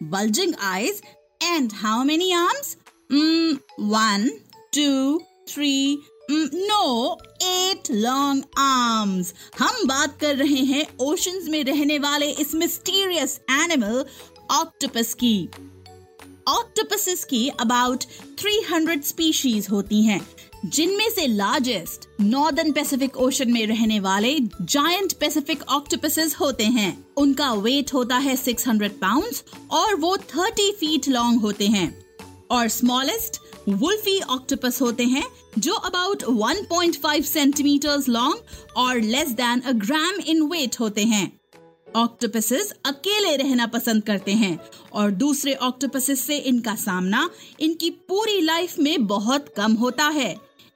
bulging eyes and how many arms? Mm, one, two, three. No eight long arms हम बात कर रहे हैं ओशंस में रहने वाले इस मिस्टीरियस एनिमल ऑक्टोपस की ऑक्टोपसिस की अबाउट 300 स्पीशीज होती हैं, जिनमें से लार्जेस्ट नॉर्दर्न पैसिफिक ओशन में रहने वाले जायंट पैसिफिक ऑक्टोपसेस होते हैं। उनका वेट होता है 600 पाउंड्स और वो 30 फीट लॉन्ग होते हैं। और स्मॉलेस्ट वुल्फी ऑक्टोपस होते हैं, जो अबाउट 1.5 सेंटीमीटर्स लॉन्ग और less than a gram in weight होते हैं। ऑक्टोपसेस अकेले रहना पसंद करते हैं और दूसरे ऑक्टोपसेस से इनका सामना इनकी पूरी लाइफ में बहुत कम होता है।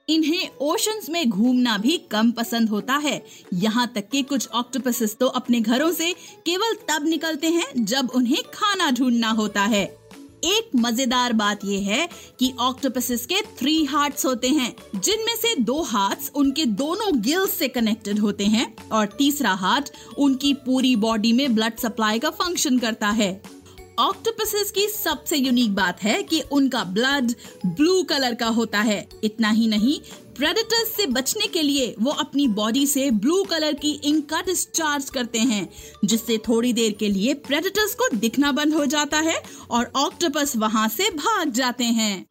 इन्हें ओशंस में घूमना भी कम पसंद होता है। यहाँ तक कि कुछ ऑक्टोपसेस तो अपने घरों से केवल तब निकलते हैं जब उन्हें खाना ढूंढना होता है। एक मज़ेदार बात यह है कि ऑक्टोपसिस के थ्री हार्ट्स होते हैं, जिनमें से दो हार्ट्स उनके दोनों गिल्स से कनेक्टेड होते हैं और तीसरा हार्ट उनकी पूरी बॉडी में ब्लड सप्लाई का फ़ंक्शन करता है। ऑक्टोपसेस की सबसे यूनिक बात है कि उनका ब्लड ब्लू कलर का होता है। इतना ही नहीं प्रेडेटर्स से बचने के लिए वो अपनी बॉडी से ब्लू कलर की इंक का डिस्चार्ज करते हैं, जिससे थोड़ी देर के लिए प्रेडेटर्स को दिखना बंद हो जाता है और ऑक्टोपस वहाँ से भाग जाते हैं।